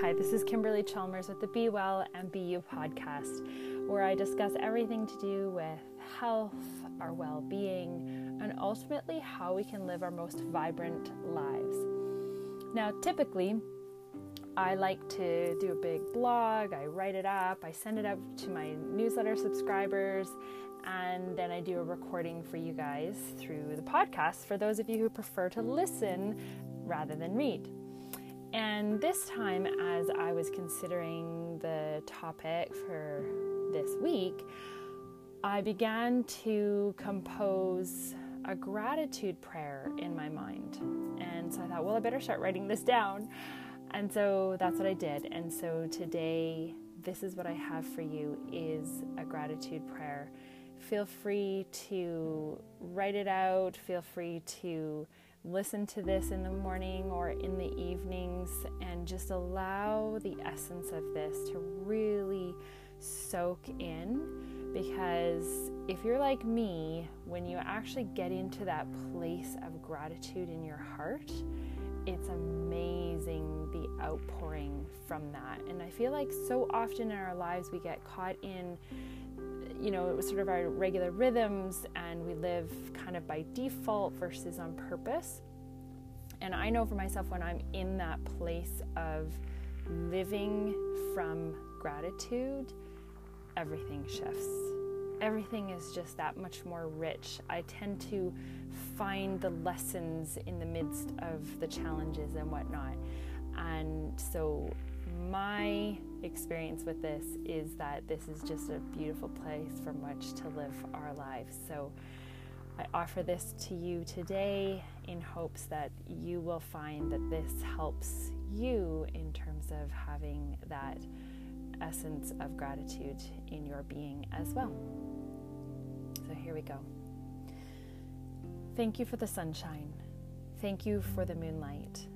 Hi, this is Kimberly Chalmers with the Be Well and Be You podcast, where I discuss everything to do with health, our well being, and ultimately how we can live our most vibrant lives. Now, typically, I like to do a big blog, I write it up, I send it out to my newsletter subscribers, and then I do a recording for you guys through the podcast for those of you who prefer to listen rather than read. And this time, as I was considering the topic for this week, I began to compose a gratitude prayer in my mind. And so I thought, well, I better start writing this down. And so that's what I did. And so today, this is what I have for you is a gratitude prayer. Feel free to write it out. Feel free to listen to this in the morning or in the evenings and just allow the essence of this to really soak in. Because if you're like me, when you actually get into that place of gratitude in your heart, it's amazing the outpouring from that. And I feel like so often in our lives we get caught in you know, it was sort of our regular rhythms and we live kind of by default versus on purpose. And I know for myself when I'm in that place of living from gratitude, everything shifts. Everything is just that much more rich. I tend to find the lessons in the midst of the challenges and whatnot. And so my experience with this is that this is just a beautiful place from which to live our lives. So I offer this to you today in hopes that you will find that this helps you in terms of having that essence of gratitude in your being as well. So here we go. Thank you for the sunshine. Thank you for the moonlight.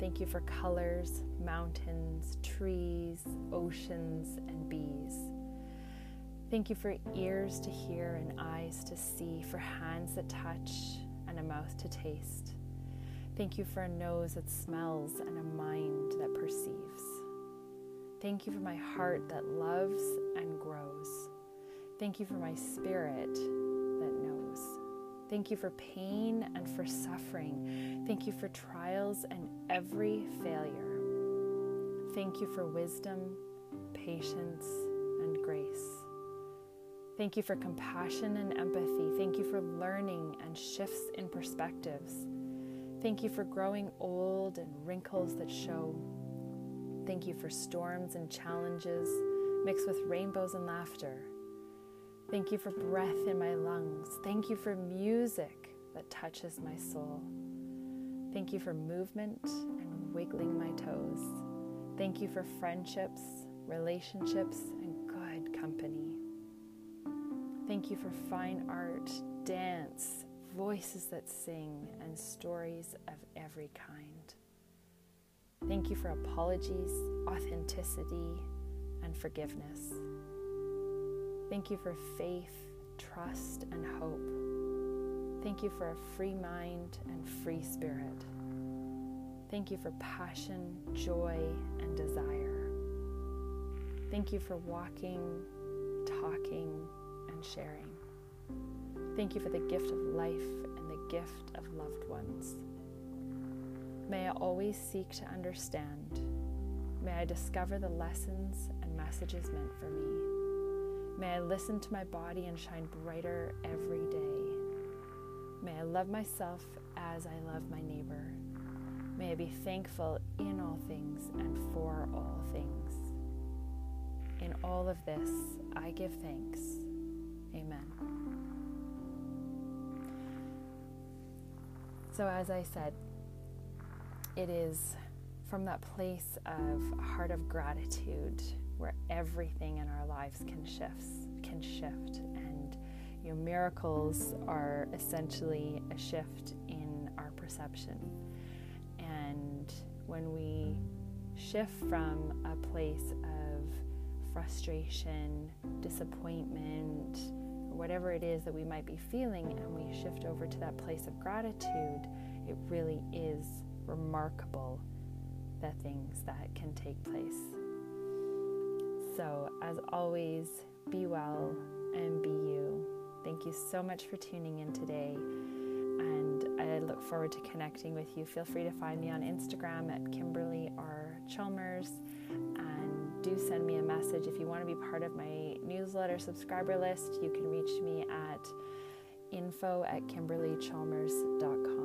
Thank you for colors, mountains, trees, oceans, and bees. Thank you for ears to hear and eyes to see, for hands that touch and a mouth to taste. Thank you for a nose that smells and a mind that perceives. Thank you for my heart that loves and grows. Thank you for my spirit Thank you for pain and for suffering. Thank you for trials and every failure. Thank you for wisdom, patience, and grace. Thank you for compassion and empathy. Thank you for learning and shifts in perspectives. Thank you for growing old and wrinkles that show. Thank you for storms and challenges mixed with rainbows and laughter. Thank you for breath in my lungs. Thank you for music that touches my soul. Thank you for movement and wiggling my toes. Thank you for friendships, relationships, and good company. Thank you for fine art, dance, voices that sing, and stories of every kind. Thank you for apologies, authenticity, and forgiveness. Thank you for faith, trust, and hope. Thank you for a free mind and free spirit. Thank you for passion, joy, and desire. Thank you for walking, talking, and sharing. Thank you for the gift of life and the gift of loved ones. May I always seek to understand. May I discover the lessons and messages meant for me. May I listen to my body and shine brighter every day. May I love myself as I love my neighbor. May I be thankful in all things and for all things. In all of this, I give thanks. Amen. So, as I said, it is from that place of heart of gratitude where everything in our lives can shift can shift and you know miracles are essentially a shift in our perception and when we shift from a place of frustration disappointment whatever it is that we might be feeling and we shift over to that place of gratitude it really is remarkable the things that can take place. So, as always, be well and be you. Thank you so much for tuning in today. And I look forward to connecting with you. Feel free to find me on Instagram at Kimberly R. Chalmers. And do send me a message. If you want to be part of my newsletter subscriber list, you can reach me at info at kimberlychalmers.com.